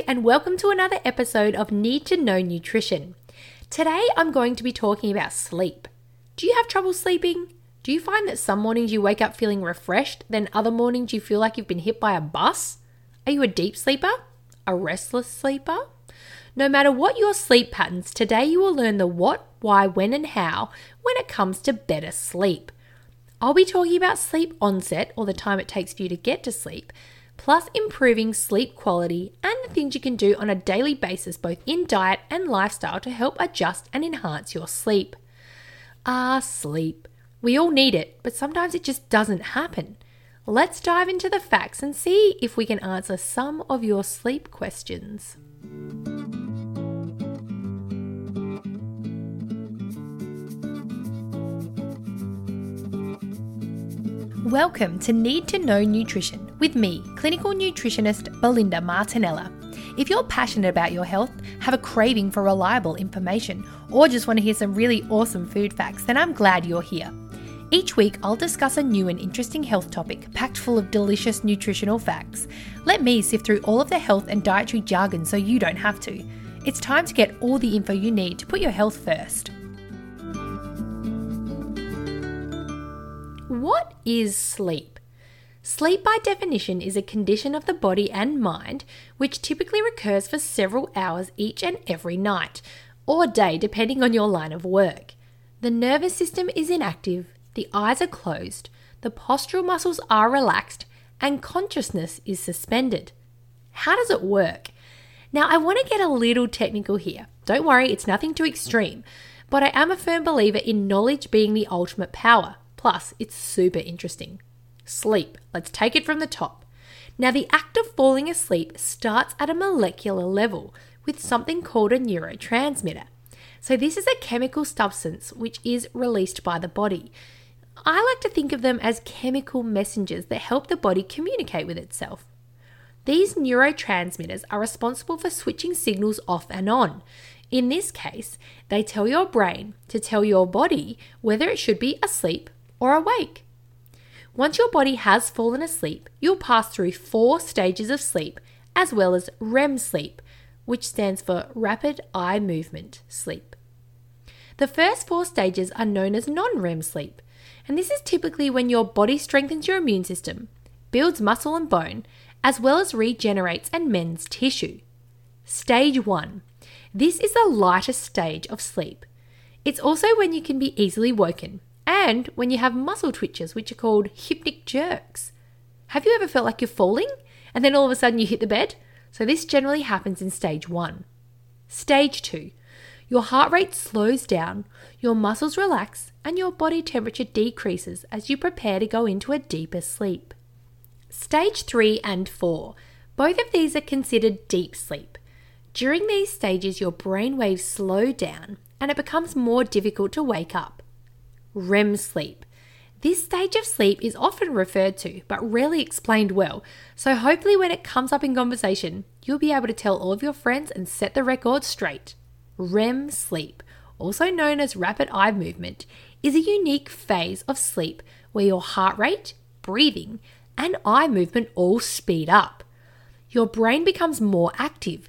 and welcome to another episode of Need to Know Nutrition. Today, I'm going to be talking about sleep. Do you have trouble sleeping? Do you find that some mornings you wake up feeling refreshed, then other mornings you feel like you've been hit by a bus? Are you a deep sleeper? A restless sleeper? No matter what your sleep patterns, today you will learn the what, why, when, and how when it comes to better sleep. I'll be talking about sleep onset, or the time it takes for you to get to sleep, plus improving sleep quality and the things you can do on a daily basis, both in diet and lifestyle, to help adjust and enhance your sleep. Ah, sleep. We all need it, but sometimes it just doesn't happen. Let's dive into the facts and see if we can answer some of your sleep questions. Welcome to Need to Know Nutrition with me, clinical nutritionist Belinda Martinella. If you're passionate about your health, have a craving for reliable information, or just want to hear some really awesome food facts, then I'm glad you're here. Each week, I'll discuss a new and interesting health topic packed full of delicious nutritional facts. Let me sift through all of the health and dietary jargon so you don't have to. It's time to get all the info you need to put your health first. What is sleep? Sleep, by definition, is a condition of the body and mind which typically recurs for several hours each and every night, or day, depending on your line of work. The nervous system is inactive, the eyes are closed, the postural muscles are relaxed, and consciousness is suspended. How does it work? Now, I want to get a little technical here. Don't worry, it's nothing too extreme, but I am a firm believer in knowledge being the ultimate power. Plus, it's super interesting. Sleep. Let's take it from the top. Now, the act of falling asleep starts at a molecular level with something called a neurotransmitter. So, this is a chemical substance which is released by the body. I like to think of them as chemical messengers that help the body communicate with itself. These neurotransmitters are responsible for switching signals off and on. In this case, they tell your brain to tell your body whether it should be asleep or awake. Once your body has fallen asleep, you'll pass through four stages of sleep as well as REM sleep, which stands for rapid eye movement sleep. The first four stages are known as non REM sleep, and this is typically when your body strengthens your immune system, builds muscle and bone, as well as regenerates and mends tissue. Stage 1. This is the lightest stage of sleep. It's also when you can be easily woken, and when you have muscle twitches, which are called hypnic jerks. Have you ever felt like you're falling and then all of a sudden you hit the bed? So, this generally happens in stage one. Stage two, your heart rate slows down, your muscles relax, and your body temperature decreases as you prepare to go into a deeper sleep. Stage three and four, both of these are considered deep sleep. During these stages, your brain waves slow down and it becomes more difficult to wake up. REM sleep. This stage of sleep is often referred to, but rarely explained well, so hopefully, when it comes up in conversation, you'll be able to tell all of your friends and set the record straight. REM sleep, also known as rapid eye movement, is a unique phase of sleep where your heart rate, breathing, and eye movement all speed up. Your brain becomes more active.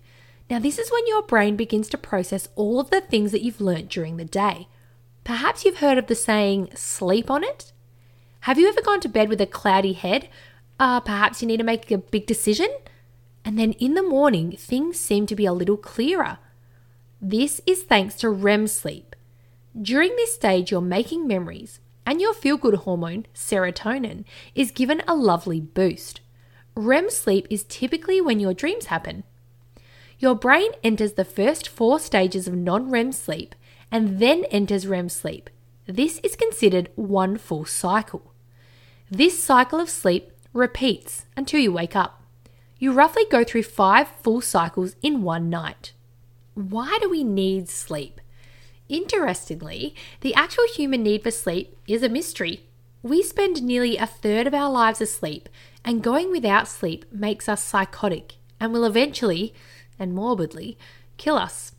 Now, this is when your brain begins to process all of the things that you've learnt during the day. Perhaps you've heard of the saying, sleep on it? Have you ever gone to bed with a cloudy head? Uh, perhaps you need to make a big decision? And then in the morning, things seem to be a little clearer. This is thanks to REM sleep. During this stage, you're making memories, and your feel good hormone, serotonin, is given a lovely boost. REM sleep is typically when your dreams happen. Your brain enters the first four stages of non REM sleep and then enters REM sleep. This is considered one full cycle. This cycle of sleep repeats until you wake up. You roughly go through five full cycles in one night. Why do we need sleep? Interestingly, the actual human need for sleep is a mystery. We spend nearly a third of our lives asleep, and going without sleep makes us psychotic and will eventually, and morbidly, kill us.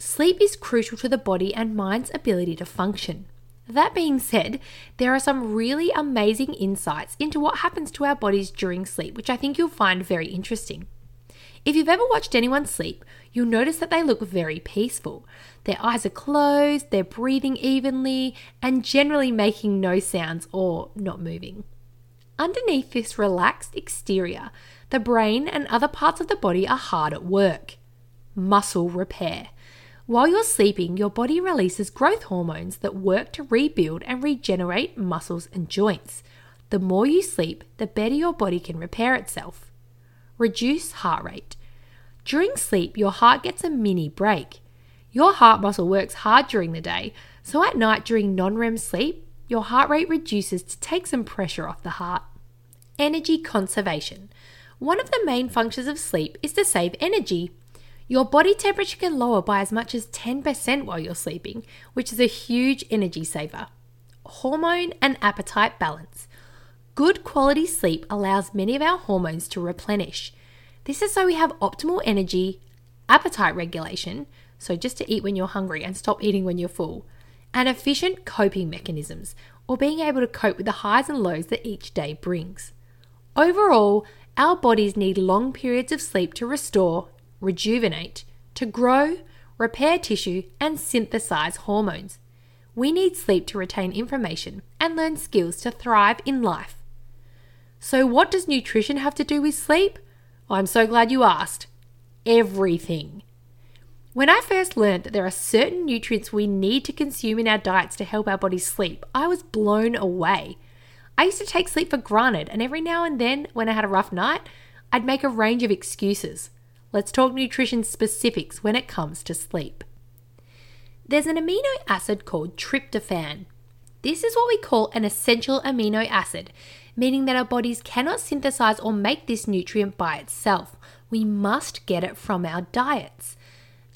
Sleep is crucial to the body and mind's ability to function. That being said, there are some really amazing insights into what happens to our bodies during sleep, which I think you'll find very interesting. If you've ever watched anyone sleep, you'll notice that they look very peaceful. Their eyes are closed, they're breathing evenly, and generally making no sounds or not moving. Underneath this relaxed exterior, the brain and other parts of the body are hard at work. Muscle repair. While you're sleeping, your body releases growth hormones that work to rebuild and regenerate muscles and joints. The more you sleep, the better your body can repair itself. Reduce heart rate. During sleep, your heart gets a mini break. Your heart muscle works hard during the day, so at night during non REM sleep, your heart rate reduces to take some pressure off the heart. Energy conservation. One of the main functions of sleep is to save energy. Your body temperature can lower by as much as 10% while you're sleeping, which is a huge energy saver. Hormone and appetite balance. Good quality sleep allows many of our hormones to replenish. This is so we have optimal energy, appetite regulation, so just to eat when you're hungry and stop eating when you're full, and efficient coping mechanisms, or being able to cope with the highs and lows that each day brings. Overall, our bodies need long periods of sleep to restore, rejuvenate, to grow, repair tissue, and synthesize hormones. We need sleep to retain information and learn skills to thrive in life. So, what does nutrition have to do with sleep? I'm so glad you asked. Everything. When I first learned that there are certain nutrients we need to consume in our diets to help our bodies sleep, I was blown away. I used to take sleep for granted, and every now and then, when I had a rough night, I'd make a range of excuses. Let's talk nutrition specifics when it comes to sleep. There's an amino acid called tryptophan. This is what we call an essential amino acid, meaning that our bodies cannot synthesize or make this nutrient by itself. We must get it from our diets.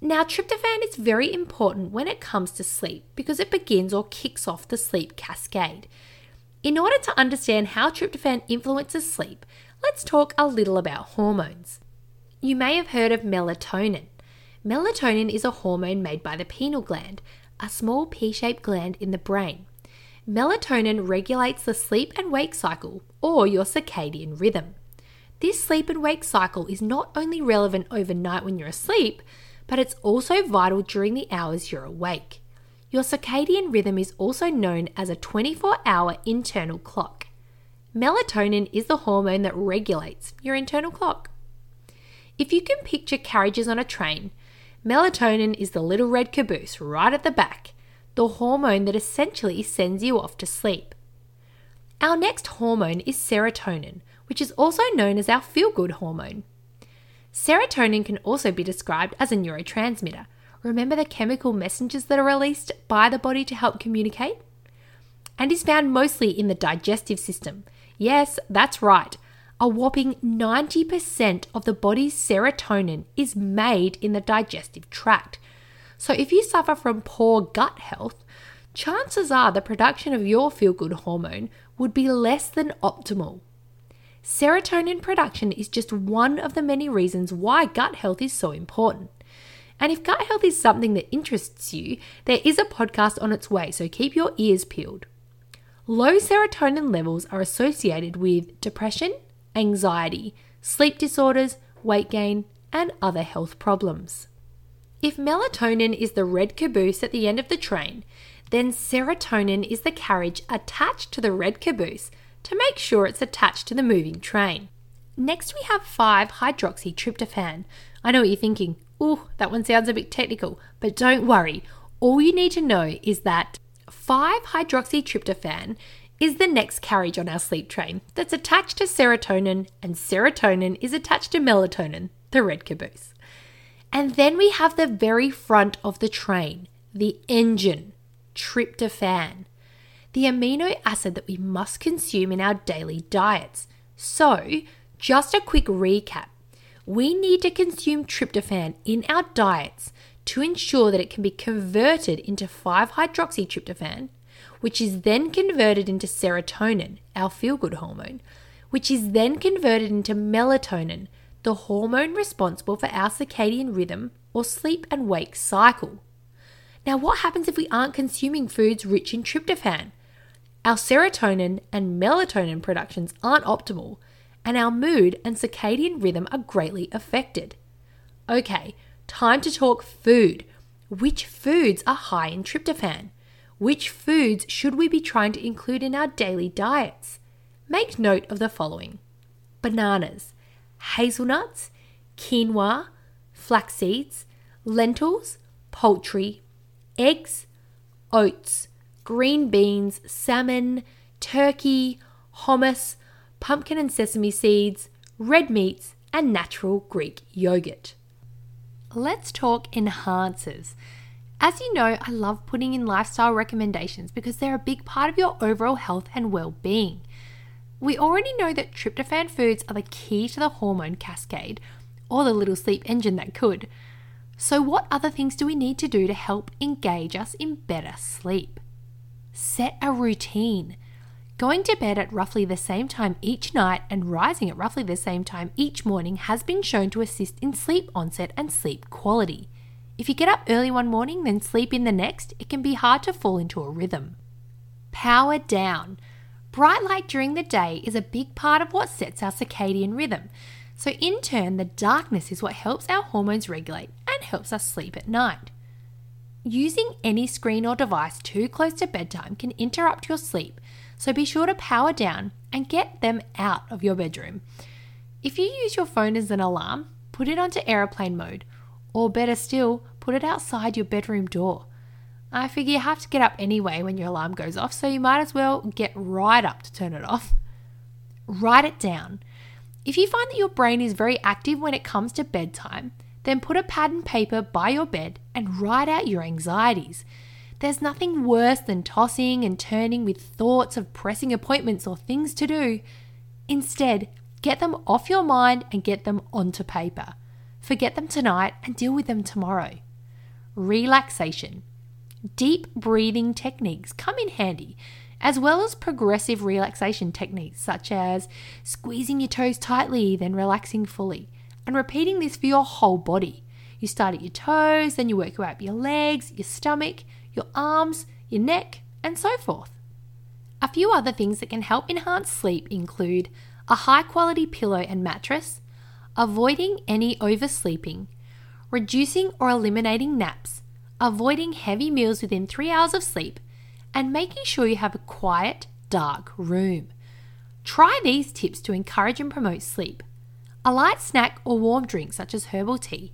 Now, tryptophan is very important when it comes to sleep because it begins or kicks off the sleep cascade. In order to understand how tryptophan influences sleep, let's talk a little about hormones. You may have heard of melatonin. Melatonin is a hormone made by the pineal gland, a small pea shaped gland in the brain. Melatonin regulates the sleep and wake cycle, or your circadian rhythm. This sleep and wake cycle is not only relevant overnight when you're asleep, but it's also vital during the hours you're awake. Your circadian rhythm is also known as a 24 hour internal clock. Melatonin is the hormone that regulates your internal clock. If you can picture carriages on a train, melatonin is the little red caboose right at the back, the hormone that essentially sends you off to sleep. Our next hormone is serotonin, which is also known as our feel good hormone. Serotonin can also be described as a neurotransmitter. Remember the chemical messengers that are released by the body to help communicate? And is found mostly in the digestive system. Yes, that's right. A whopping 90% of the body's serotonin is made in the digestive tract. So if you suffer from poor gut health, chances are the production of your feel good hormone would be less than optimal. Serotonin production is just one of the many reasons why gut health is so important. And if gut health is something that interests you, there is a podcast on its way, so keep your ears peeled. Low serotonin levels are associated with depression, anxiety, sleep disorders, weight gain, and other health problems. If melatonin is the red caboose at the end of the train, then serotonin is the carriage attached to the red caboose to make sure it's attached to the moving train. Next, we have 5 hydroxytryptophan. I know what you're thinking. Ooh, that one sounds a bit technical, but don't worry. All you need to know is that 5 hydroxytryptophan is the next carriage on our sleep train that's attached to serotonin, and serotonin is attached to melatonin, the red caboose. And then we have the very front of the train, the engine, tryptophan the amino acid that we must consume in our daily diets. So, just a quick recap we need to consume tryptophan in our diets to ensure that it can be converted into 5 hydroxytryptophan, which is then converted into serotonin, our feel good hormone, which is then converted into melatonin, the hormone responsible for our circadian rhythm or sleep and wake cycle. Now, what happens if we aren't consuming foods rich in tryptophan? Our serotonin and melatonin productions aren't optimal, and our mood and circadian rhythm are greatly affected. Okay, time to talk food. Which foods are high in tryptophan? Which foods should we be trying to include in our daily diets? Make note of the following bananas, hazelnuts, quinoa, flax seeds, lentils, poultry, eggs, oats, green beans, salmon, turkey, hummus, pumpkin and sesame seeds, red meats, and natural Greek yogurt. Let's talk enhancers. As you know, I love putting in lifestyle recommendations because they're a big part of your overall health and well being. We already know that tryptophan foods are the key to the hormone cascade, or the little sleep engine that could. So, what other things do we need to do to help engage us in better sleep? Set a routine. Going to bed at roughly the same time each night and rising at roughly the same time each morning has been shown to assist in sleep onset and sleep quality. If you get up early one morning, then sleep in the next, it can be hard to fall into a rhythm. Power down. Bright light during the day is a big part of what sets our circadian rhythm. So, in turn, the darkness is what helps our hormones regulate and helps us sleep at night. Using any screen or device too close to bedtime can interrupt your sleep, so be sure to power down and get them out of your bedroom. If you use your phone as an alarm, put it onto aeroplane mode, or better still, put it outside your bedroom door. I figure you have to get up anyway when your alarm goes off, so you might as well get right up to turn it off. Write it down. If you find that your brain is very active when it comes to bedtime, then put a pad and paper by your bed and write out your anxieties. There's nothing worse than tossing and turning with thoughts of pressing appointments or things to do. Instead, get them off your mind and get them onto paper. Forget them tonight and deal with them tomorrow. Relaxation. Deep breathing techniques come in handy, as well as progressive relaxation techniques such as squeezing your toes tightly, then relaxing fully, and repeating this for your whole body. You start at your toes, then you work your way up your legs, your stomach, your arms, your neck, and so forth. A few other things that can help enhance sleep include a high quality pillow and mattress, avoiding any oversleeping, reducing or eliminating naps, avoiding heavy meals within three hours of sleep, and making sure you have a quiet, dark room. Try these tips to encourage and promote sleep. A light snack or warm drink, such as herbal tea,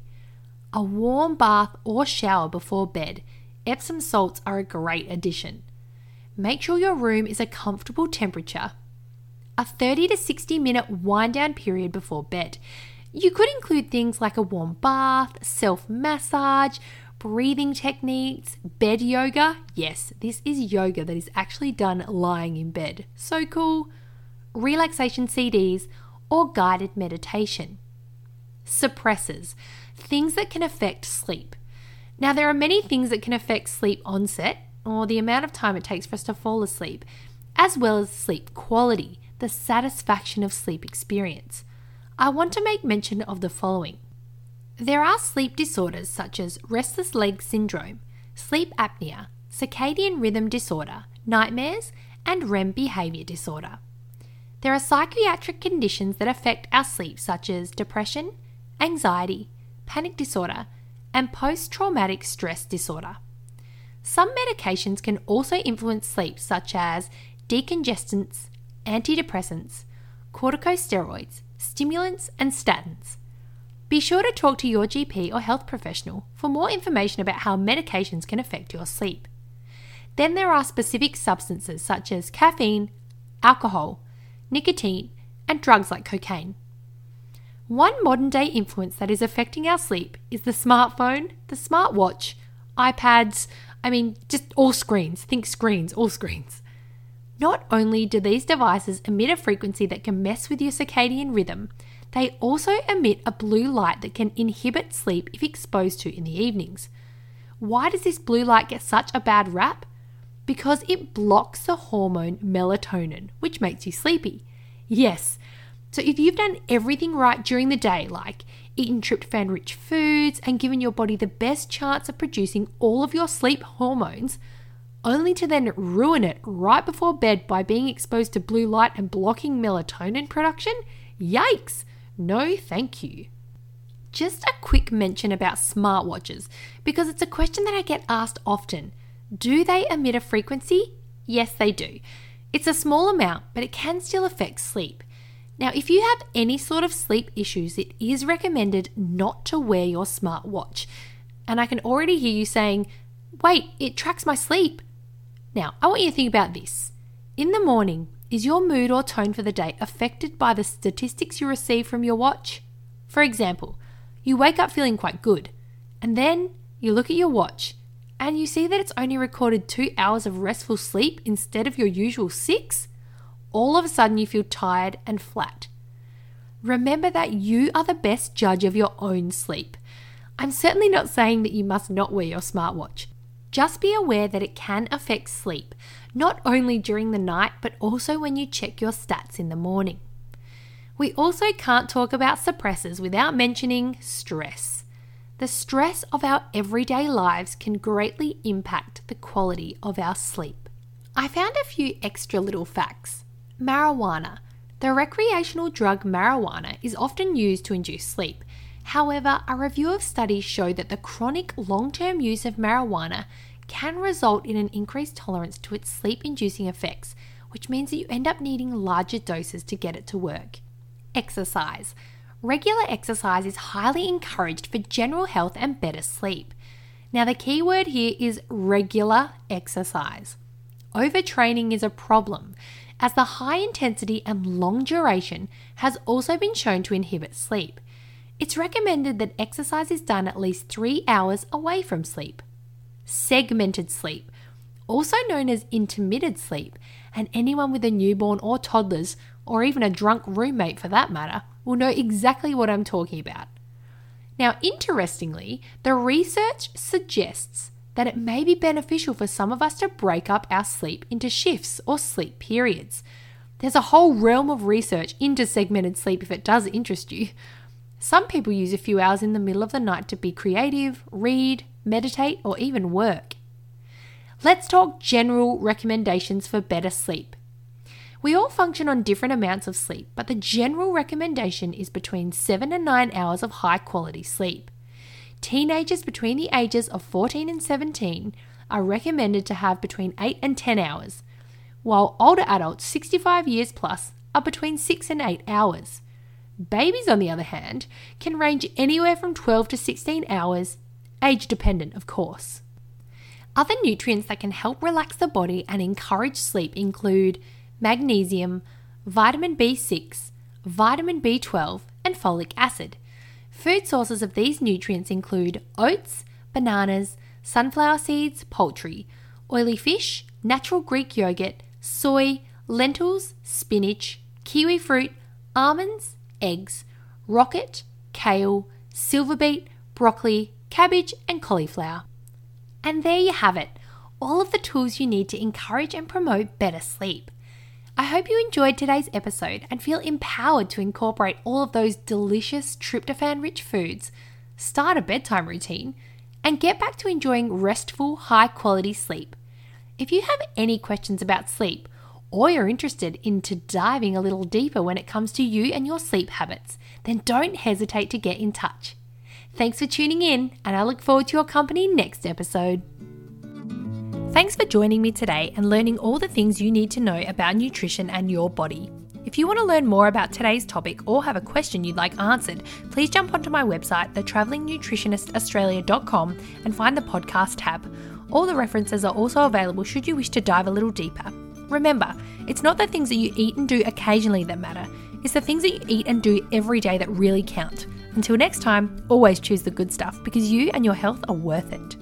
a warm bath or shower before bed, Epsom salts are a great addition. Make sure your room is a comfortable temperature. A 30 to 60 minute wind down period before bed. You could include things like a warm bath, self massage, breathing techniques, bed yoga. Yes, this is yoga that is actually done lying in bed. So cool. Relaxation CDs or guided meditation. Suppressors, things that can affect sleep. Now, there are many things that can affect sleep onset or the amount of time it takes for us to fall asleep, as well as sleep quality, the satisfaction of sleep experience. I want to make mention of the following there are sleep disorders such as restless leg syndrome, sleep apnea, circadian rhythm disorder, nightmares, and REM behavior disorder. There are psychiatric conditions that affect our sleep, such as depression, anxiety, panic disorder, and post traumatic stress disorder. Some medications can also influence sleep, such as decongestants, antidepressants, corticosteroids, stimulants, and statins. Be sure to talk to your GP or health professional for more information about how medications can affect your sleep. Then there are specific substances such as caffeine, alcohol, nicotine, and drugs like cocaine. One modern day influence that is affecting our sleep is the smartphone, the smartwatch, iPads, I mean, just all screens. Think screens, all screens. Not only do these devices emit a frequency that can mess with your circadian rhythm, they also emit a blue light that can inhibit sleep if exposed to in the evenings. Why does this blue light get such a bad rap? Because it blocks the hormone melatonin, which makes you sleepy. Yes, so if you've done everything right during the day, like eaten tryptophan rich foods and given your body the best chance of producing all of your sleep hormones, only to then ruin it right before bed by being exposed to blue light and blocking melatonin production, yikes! No, thank you. just a quick mention about smartwatches because it's a question that I get asked often. Do they emit a frequency? Yes, they do. It's a small amount, but it can still affect sleep. Now, if you have any sort of sleep issues, it is recommended not to wear your smartwatch. And I can already hear you saying, wait, it tracks my sleep. Now, I want you to think about this. In the morning, is your mood or tone for the day affected by the statistics you receive from your watch? For example, you wake up feeling quite good, and then you look at your watch and you see that it's only recorded two hours of restful sleep instead of your usual six, all of a sudden you feel tired and flat. Remember that you are the best judge of your own sleep. I'm certainly not saying that you must not wear your smartwatch. Just be aware that it can affect sleep, not only during the night, but also when you check your stats in the morning. We also can't talk about suppressors without mentioning stress. The stress of our everyday lives can greatly impact the quality of our sleep. I found a few extra little facts. Marijuana. The recreational drug marijuana is often used to induce sleep. However, a review of studies show that the chronic long term use of marijuana can result in an increased tolerance to its sleep inducing effects, which means that you end up needing larger doses to get it to work. Exercise. Regular exercise is highly encouraged for general health and better sleep. Now, the key word here is regular exercise. Overtraining is a problem, as the high intensity and long duration has also been shown to inhibit sleep. It's recommended that exercise is done at least three hours away from sleep. Segmented sleep, also known as intermittent sleep, and anyone with a newborn or toddlers, or even a drunk roommate for that matter, will know exactly what I'm talking about. Now, interestingly, the research suggests that it may be beneficial for some of us to break up our sleep into shifts or sleep periods. There's a whole realm of research into segmented sleep if it does interest you. Some people use a few hours in the middle of the night to be creative, read, meditate, or even work. Let's talk general recommendations for better sleep. We all function on different amounts of sleep, but the general recommendation is between 7 and 9 hours of high quality sleep. Teenagers between the ages of 14 and 17 are recommended to have between 8 and 10 hours, while older adults 65 years plus are between 6 and 8 hours. Babies, on the other hand, can range anywhere from 12 to 16 hours, age dependent, of course. Other nutrients that can help relax the body and encourage sleep include magnesium, vitamin B6, vitamin B12, and folic acid. Food sources of these nutrients include oats, bananas, sunflower seeds, poultry, oily fish, natural Greek yogurt, soy, lentils, spinach, kiwi fruit, almonds, eggs, rocket, kale, silver beet, broccoli, cabbage, and cauliflower. And there you have it all of the tools you need to encourage and promote better sleep. I hope you enjoyed today's episode and feel empowered to incorporate all of those delicious tryptophan rich foods, start a bedtime routine, and get back to enjoying restful, high quality sleep. If you have any questions about sleep, or you're interested into diving a little deeper when it comes to you and your sleep habits, then don't hesitate to get in touch. Thanks for tuning in, and I look forward to your company next episode. Thanks for joining me today and learning all the things you need to know about nutrition and your body. If you want to learn more about today's topic or have a question you'd like answered, please jump onto my website, thetravelingnutritionistaustralia.com, and find the podcast tab. All the references are also available should you wish to dive a little deeper. Remember, it's not the things that you eat and do occasionally that matter, it's the things that you eat and do every day that really count. Until next time, always choose the good stuff because you and your health are worth it.